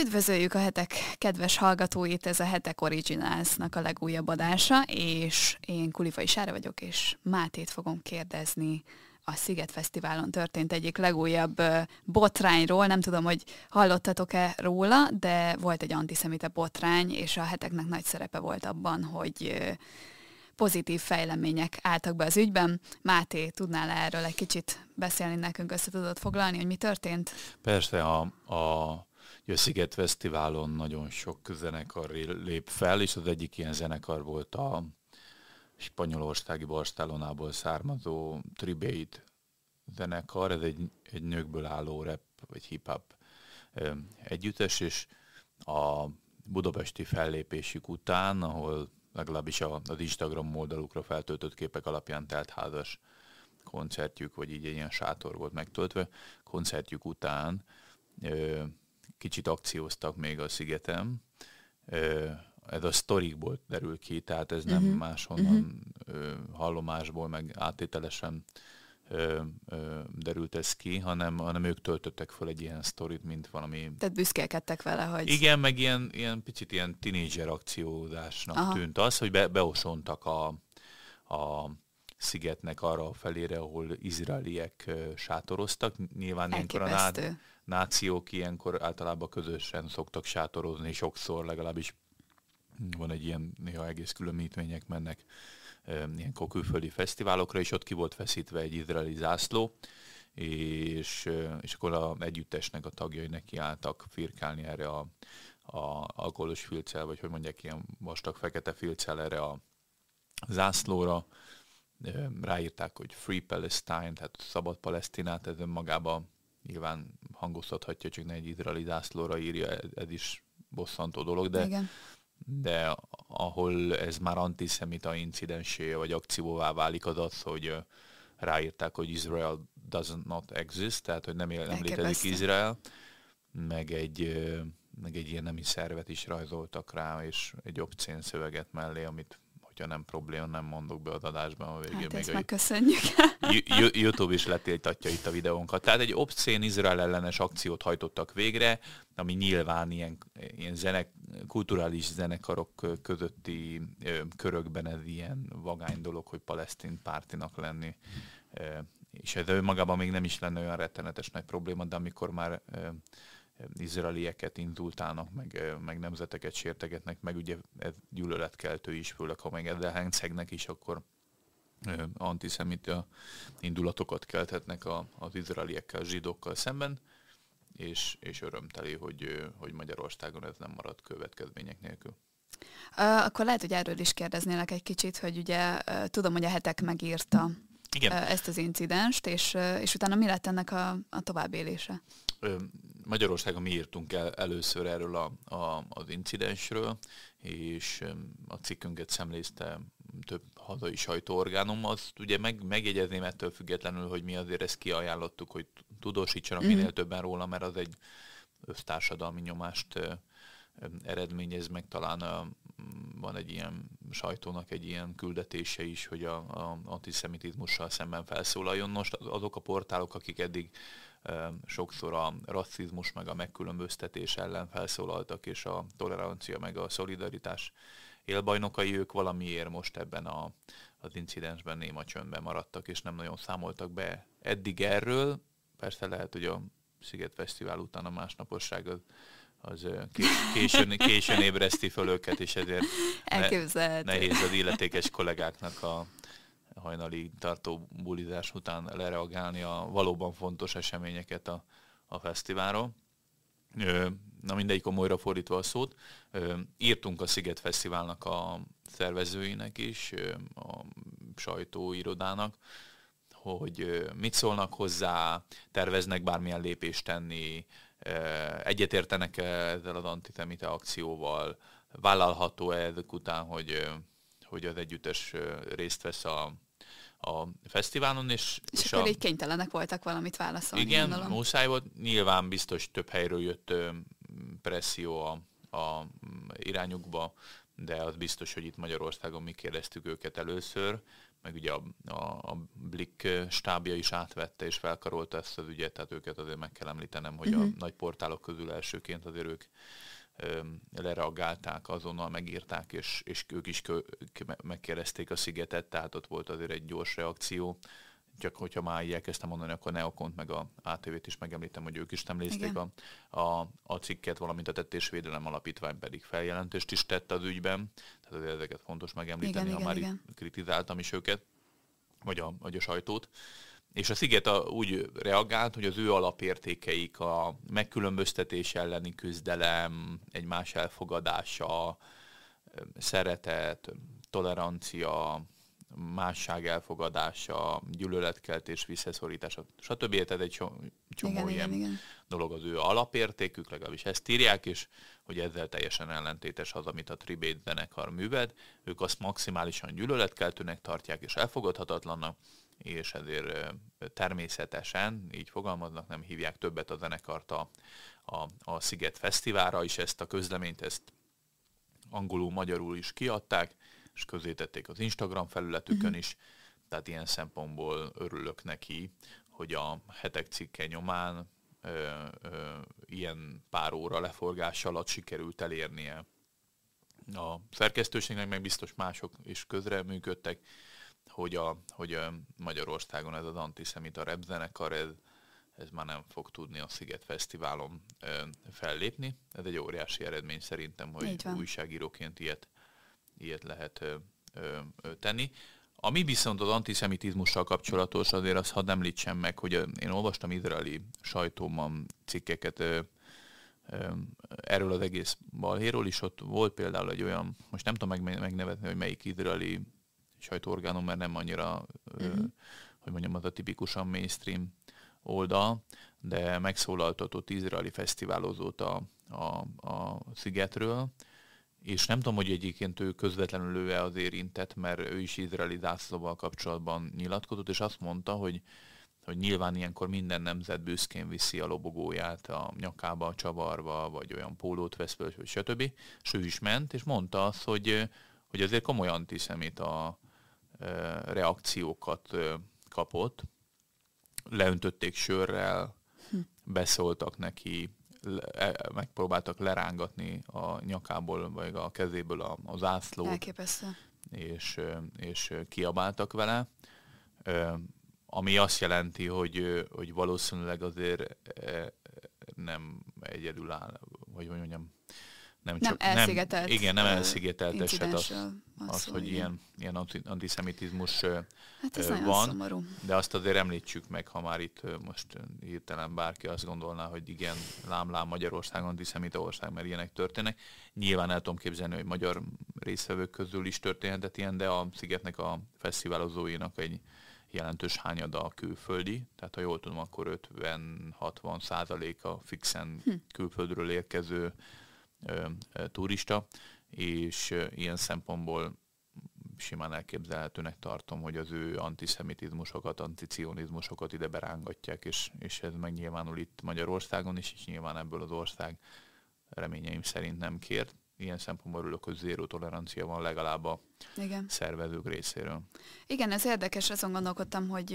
Üdvözöljük a hetek kedves hallgatóit, ez a Hetek Originalsnak a legújabb adása, és én Kulifai Sára vagyok, és Mátét fogom kérdezni a Sziget Fesztiválon történt egyik legújabb botrányról. Nem tudom, hogy hallottatok-e róla, de volt egy antiszemita botrány, és a heteknek nagy szerepe volt abban, hogy pozitív fejlemények álltak be az ügyben. Máté, tudnál erről egy kicsit beszélni nekünk, össze tudod foglalni, hogy mi történt? Persze, a, a, a Sziget Fesztiválon nagyon sok zenekar lép fel, és az egyik ilyen zenekar volt a spanyolországi Barcelonából származó Tribate zenekar, ez egy, egy nőkből álló rap vagy hip-hop együttes, és a budapesti fellépésük után, ahol legalábbis az Instagram oldalukra feltöltött képek alapján telt házas koncertjük, vagy így egy ilyen sátor volt megtöltve, koncertjük után kicsit akcióztak még a szigetem, ez a sztorikból derül ki, tehát ez nem uh-huh. máshonnan uh-huh. hallomásból, meg áttételesen ö, ö, derült ez ki, hanem, hanem ők töltöttek fel egy ilyen sztorit, mint valami... Tehát büszkélkedtek vele, hogy... Igen, meg ilyen, ilyen picit ilyen tinédzser akciódásnak Aha. tűnt az, hogy be, beosontak a, a szigetnek arra felére, ahol izraeliek sátoroztak. Nyilván ilyenkor a ná, nációk ilyenkor általában közösen szoktak sátorozni, sokszor legalábbis van egy ilyen, néha egész különítmények mennek ilyen külföldi fesztiválokra, és ott ki volt feszítve egy izraeli zászló, és, és akkor a együttesnek a tagjai neki álltak firkálni erre a, a alkoholos filccel, vagy hogy mondják, ilyen vastag fekete filccel erre a zászlóra. Ráírták, hogy Free Palestine, tehát szabad Palesztinát, ez önmagában nyilván hangoztathatja, csak ne egy izraeli zászlóra írja, ez is bosszantó dolog, de, Igen. de ahol ez már antiszemita incidensé vagy akcióvá válik az az, hogy ráírták, hogy Israel does not exist, tehát hogy nem, él, nem létezik Izrael, meg egy, meg egy ilyen nemi szervet is rajzoltak rá, és egy obszén szöveget mellé, amit hogyha nem probléma, nem mondok be az adásban. A végén hát még ezt megköszönjük. YouTube is letiltatja itt a videónkat. Tehát egy obszén Izrael ellenes akciót hajtottak végre, ami nyilván ilyen, ilyen zenek, kulturális zenekarok közötti ö, körökben ez ilyen vagány dolog, hogy palesztin pártinak lenni. és ez önmagában még nem is lenne olyan rettenetes nagy probléma, de amikor már izraelieket indultálnak, meg, meg nemzeteket sértegetnek, meg ugye ez gyűlöletkeltő is, főleg ha meg ezzel hencegnek is, akkor antiszemita indulatokat kelthetnek a, az izraeliekkel, zsidókkal szemben, és, és örömteli, hogy, hogy Magyarországon ez nem marad következmények nélkül. Akkor lehet, hogy erről is kérdeznélek egy kicsit, hogy ugye tudom, hogy a hetek megírta Igen. Ezt az incidenst, és, és utána mi lett ennek a, a továbbélése? Magyarországon mi írtunk el először erről a, a, az incidensről, és a cikkünket szemlézte több hazai sajtóorgánum. Azt ugye meg, megjegyezném ettől függetlenül, hogy mi azért ezt kiajánlottuk, hogy tudósítsanak mm. minél többen róla, mert az egy össztársadalmi nyomást eredményez meg. Talán van egy ilyen sajtónak egy ilyen küldetése is, hogy a, a antiszemitizmussal szemben felszólaljon. Most azok a portálok, akik eddig sokszor a rasszizmus meg a megkülönböztetés ellen felszólaltak, és a tolerancia meg a szolidaritás élbajnokai, ők valamiért most ebben a, az incidensben néma csöndben maradtak, és nem nagyon számoltak be eddig erről. Persze lehet, hogy a Sziget Fesztivál után a másnaposság az, az későn, későn ébreszti föl őket, és ezért ne, nehéz az illetékes kollégáknak a, hajnali tartó bulizás után lereagálni a valóban fontos eseményeket a, a fesztiválról. Na mindegy, komolyra fordítva a szót. Írtunk a Sziget Fesztiválnak a szervezőinek is, a sajtóirodának, hogy mit szólnak hozzá, terveznek bármilyen lépést tenni, egyetértenek -e ezzel az antitemite akcióval, vállalható-e ezek után, hogy, hogy az együttes részt vesz a, a fesztiválon. És, és, és akkor a, így kénytelenek voltak valamit válaszolni. Igen, gondolom. muszáj volt. Nyilván biztos több helyről jött presszió a, a irányukba, de az biztos, hogy itt Magyarországon mi kérdeztük őket először, meg ugye a, a, a Blick stábja is átvette és felkarolta ezt az ügyet, tehát őket azért meg kell említenem, hogy uh-huh. a mhm. nagy portálok közül elsőként azért ők lereagálták, azonnal megírták, és, és ők is kö, megkérdezték a szigetet, tehát ott volt azért egy gyors reakció. Csak hogyha már így elkezdtem mondani, akkor Neokont meg a ATV-t is megemlítem, hogy ők is nemlézték a, a, a cikket, valamint a tettésvédelem alapítvány pedig feljelentést is tett az ügyben. Tehát azért ezeket fontos megemlíteni, igen, ha igen, már igen. kritizáltam is őket, vagy a, vagy a sajtót. És a Sziget a, úgy reagált, hogy az ő alapértékeik a megkülönböztetés elleni küzdelem, egymás elfogadása, szeretet, tolerancia, másság elfogadása, gyűlöletkeltés, visszaszorítása, stb. Tehát egy csomó igen, ilyen igen, igen. dolog az ő alapértékük, legalábbis ezt írják, és hogy ezzel teljesen ellentétes az, amit a Tribate zenekar műved. Ők azt maximálisan gyűlöletkeltőnek tartják és elfogadhatatlannak, és ezért természetesen, így fogalmaznak, nem hívják többet a zenekart a, a, a Sziget Fesztiválra, és ezt a közleményt ezt angolul, magyarul is kiadták, és közzétették az Instagram felületükön uh-huh. is, tehát ilyen szempontból örülök neki, hogy a hetek cikke nyomán ö, ö, ilyen pár óra leforgás alatt sikerült elérnie a szerkesztőségnek, meg biztos mások is közreműködtek, hogy, a, hogy Magyarországon ez az antiszemita repzenekar, ez, ez már nem fog tudni a Sziget Fesztiválon ö, fellépni. Ez egy óriási eredmény szerintem, hogy újságíróként ilyet, ilyet lehet ö, ö, ö, tenni. Ami viszont az antiszemitizmussal kapcsolatos, azért azt hadd említsem meg, hogy én olvastam izraeli sajtóban cikkeket ö, ö, erről az egész balhéról is, ott volt például egy olyan, most nem tudom meg, megnevezni, hogy melyik izraeli sajtóorgánum, mert nem annyira, uh-huh. hogy mondjam, az a tipikusan mainstream oldal, de megszólaltatott izraeli fesztiválozót a, a, a szigetről, és nem tudom, hogy egyébként ő közvetlenül ő az érintett, mert ő is izraeli zászlóval kapcsolatban nyilatkozott, és azt mondta, hogy, hogy nyilván ilyenkor minden nemzet büszkén viszi a lobogóját a nyakába, a csavarba, vagy olyan pólót vesz föl, stb. És ő is ment, és mondta azt, hogy, hogy azért komoly antiszemit a, reakciókat kapott. Leöntötték sörrel, hm. beszóltak neki, e, megpróbáltak lerángatni a nyakából, vagy a kezéből a, a zászlót. Elképesztő. És, és kiabáltak vele, ami azt jelenti, hogy, hogy valószínűleg azért nem egyedül áll, vagy hogy mondjam, nem, csak, nem elszigetelt. Nem, igen, nem elszigetelt eset az, az, hogy ilyen, ilyen antiszemitizmus hát van, szomorú. de azt azért említsük meg, ha már itt most hirtelen bárki azt gondolná, hogy igen, lám-lám Magyarország antiszemita ország, mert ilyenek történnek. Nyilván el tudom képzelni, hogy magyar részvevők közül is történhetett ilyen, de a Szigetnek a fesztiválozóinak egy jelentős hányada a külföldi, tehát ha jól tudom, akkor 50-60 százaléka fixen hm. külföldről érkező turista, és ilyen szempontból simán elképzelhetőnek tartom, hogy az ő antiszemitizmusokat, anticionizmusokat ide berángatják, és, és ez megnyilvánul itt Magyarországon is, és nyilván ebből az ország reményeim szerint nem kért. Ilyen szempontból örülök, hogy zéró tolerancia van legalább a Igen. szervezők részéről. Igen, ez érdekes, azon gondolkodtam, hogy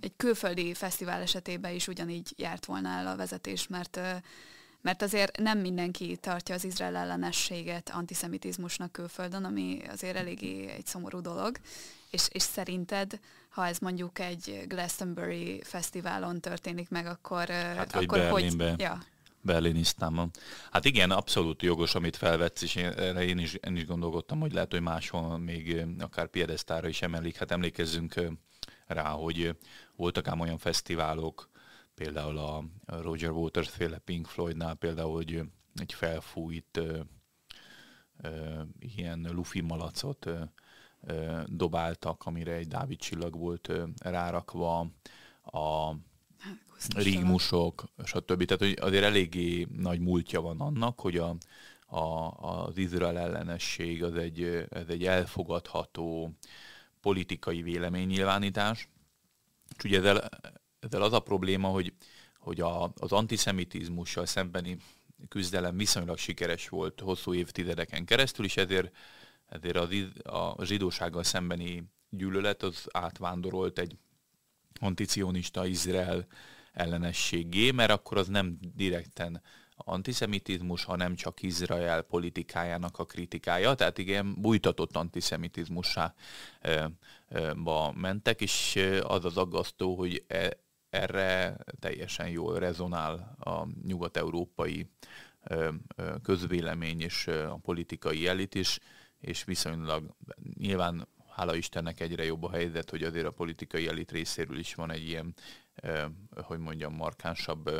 egy külföldi fesztivál esetében is ugyanígy járt volna el a vezetés, mert mert azért nem mindenki tartja az izrael ellenességet antiszemitizmusnak külföldön, ami azért eléggé egy szomorú dolog, és, és szerinted, ha ez mondjuk egy Glastonbury fesztiválon történik meg, akkor, hát, akkor hogy... Ja. Berlinisztánban. Hát igen, abszolút jogos, amit felvetsz, és én, én, is, én is gondolkodtam, hogy lehet, hogy máshol még akár piedesztára is emelik. Hát emlékezzünk rá, hogy voltak ám olyan fesztiválok, például a Roger Waters féle Pink Floydnál például, hogy egy felfújt ö, ö, ilyen lufi malacot ö, ö, dobáltak, amire egy Dávid csillag volt ö, rárakva, a rigmusok, stb. Tehát hogy azért eléggé nagy múltja van annak, hogy a, a, az Izrael ellenesség az egy, ez egy elfogadható politikai véleménynyilvánítás. És ugye ezzel ezzel az a probléma, hogy, hogy a, az antiszemitizmussal szembeni küzdelem viszonylag sikeres volt hosszú évtizedeken keresztül, és ezért, ezért az, a zsidósággal szembeni gyűlölet az átvándorolt egy anticionista Izrael ellenességé, mert akkor az nem direkten antiszemitizmus, hanem csak Izrael politikájának a kritikája, tehát igen, bújtatott antiszemitizmussá mentek, és az az aggasztó, hogy e, erre teljesen jól rezonál a nyugat-európai közvélemény és a politikai elit is, és viszonylag nyilván hála Istennek egyre jobb a helyzet, hogy azért a politikai elit részéről is van egy ilyen, hogy mondjam, markánsabb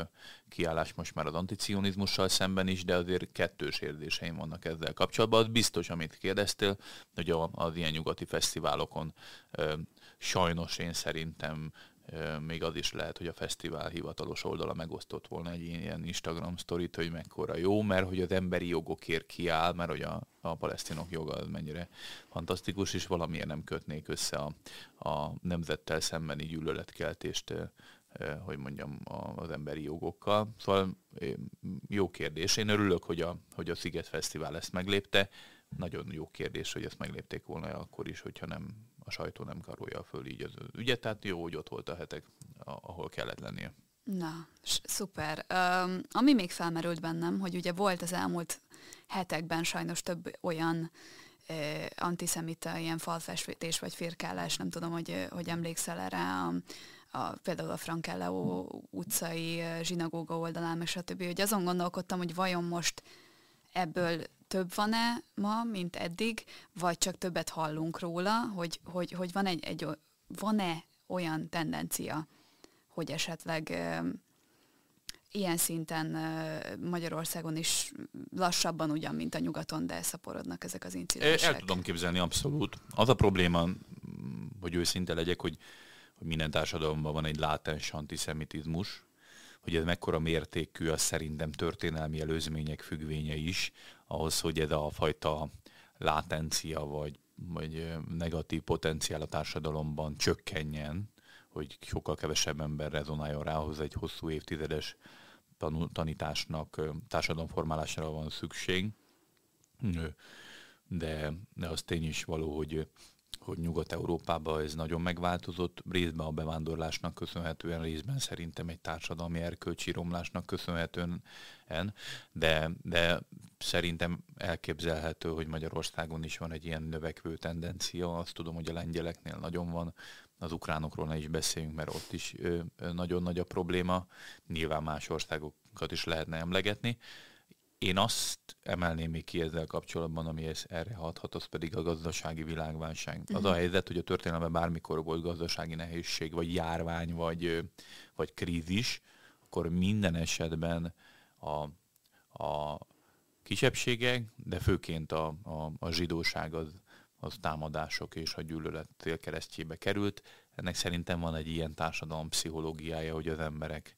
kiállás most már az anticionizmussal szemben is, de azért kettős érzéseim vannak ezzel kapcsolatban. Az biztos, amit kérdeztél, hogy az ilyen nyugati fesztiválokon sajnos én szerintem még az is lehet, hogy a fesztivál hivatalos oldala megosztott volna egy ilyen Instagram sztorit, hogy mekkora jó, mert hogy az emberi jogokért kiáll, mert hogy a, a palesztinok joga mennyire fantasztikus, és valamiért nem kötnék össze a, a nemzettel szembeni gyűlöletkeltést hogy mondjam, az emberi jogokkal. Szóval jó kérdés. Én örülök, hogy a, hogy a Sziget Fesztivál ezt meglépte. Nagyon jó kérdés, hogy ezt meglépték volna akkor is, hogyha nem a sajtó nem karolja föl így az ügyet, tehát jó, hogy ott volt a hetek, ahol kellett lennie. Na, szuper. Um, ami még felmerült bennem, hogy ugye volt az elmúlt hetekben sajnos több olyan uh, antiszemita, ilyen falfestés vagy firkálás, nem tudom, hogy, hogy emlékszel erre, a, a, például a Frankello utcai zsinagóga oldalán, és stb. Hogy azon gondolkodtam, hogy vajon most ebből több van-e ma, mint eddig, vagy csak többet hallunk róla, hogy, hogy, hogy van egy, egy van-e olyan tendencia, hogy esetleg ilyen szinten Magyarországon is lassabban ugyan, mint a nyugaton, de szaporodnak ezek az incidensek. El tudom képzelni abszolút. Az a probléma, hogy őszinte legyek, hogy, hogy minden társadalomban van egy látens antiszemitizmus, hogy ez mekkora mértékű, az szerintem történelmi előzmények függvénye is, ahhoz, hogy ez a fajta látencia vagy, vagy negatív potenciál a társadalomban csökkenjen, hogy sokkal kevesebb ember rezonáljon rá, ahhoz egy hosszú évtizedes tanításnak, társadalomformálásra van szükség. De, de az tény is való, hogy hogy Nyugat-Európában ez nagyon megváltozott, részben a bevándorlásnak köszönhetően, részben szerintem egy társadalmi erkölcsi romlásnak köszönhetően, de, de szerintem elképzelhető, hogy Magyarországon is van egy ilyen növekvő tendencia. Azt tudom, hogy a lengyeleknél nagyon van, az ukránokról ne is beszéljünk, mert ott is nagyon nagy a probléma. Nyilván más országokat is lehetne emlegetni. Én azt emelném még ki ezzel kapcsolatban, ami ez erre hathat, az pedig a gazdasági világválság. Uh-huh. Az a mhm. helyzet, hogy a történelemben bármikor volt gazdasági nehézség, vagy járvány, vagy, vagy krízis, akkor minden esetben a, a kisebbségek, de főként a, a, a zsidóság az, az támadások és a gyűlölet keresztjébe került. Ennek szerintem van egy ilyen társadalom pszichológiája, hogy az emberek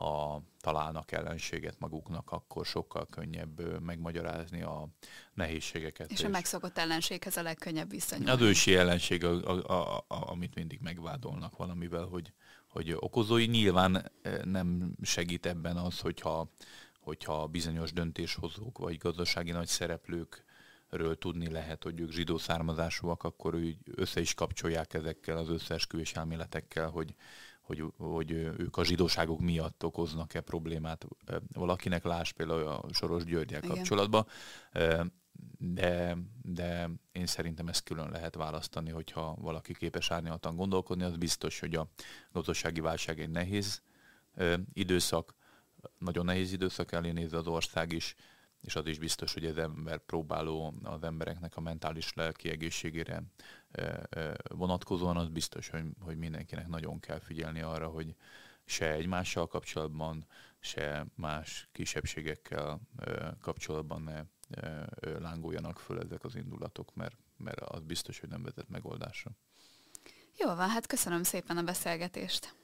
ha találnak ellenséget maguknak, akkor sokkal könnyebb megmagyarázni a nehézségeket. És, és a megszokott ellenséghez a legkönnyebb viszonyulni. Az ősi ellenség, a, a, a, amit mindig megvádolnak valamivel, hogy, hogy okozói. Nyilván nem segít ebben az, hogyha, hogyha bizonyos döntéshozók vagy gazdasági nagy szereplők ről tudni lehet, hogy ők zsidó származásúak, akkor úgy össze is kapcsolják ezekkel az összeesküvés elméletekkel, hogy, hogy, hogy ők a zsidóságok miatt okoznak-e problémát valakinek, láss például a Soros Györgyel kapcsolatban. De, de én szerintem ezt külön lehet választani, hogyha valaki képes árnyaltan gondolkodni, az biztos, hogy a gazdasági válság egy nehéz időszak, nagyon nehéz időszak elé néz az ország is, és az is biztos, hogy az ember próbáló az embereknek a mentális lelki egészségére vonatkozóan, az biztos, hogy, hogy mindenkinek nagyon kell figyelni arra, hogy se egymással kapcsolatban, se más kisebbségekkel kapcsolatban ne lángoljanak föl ezek az indulatok, mert, mert az biztos, hogy nem vezet megoldásra. Jó van, hát köszönöm szépen a beszélgetést.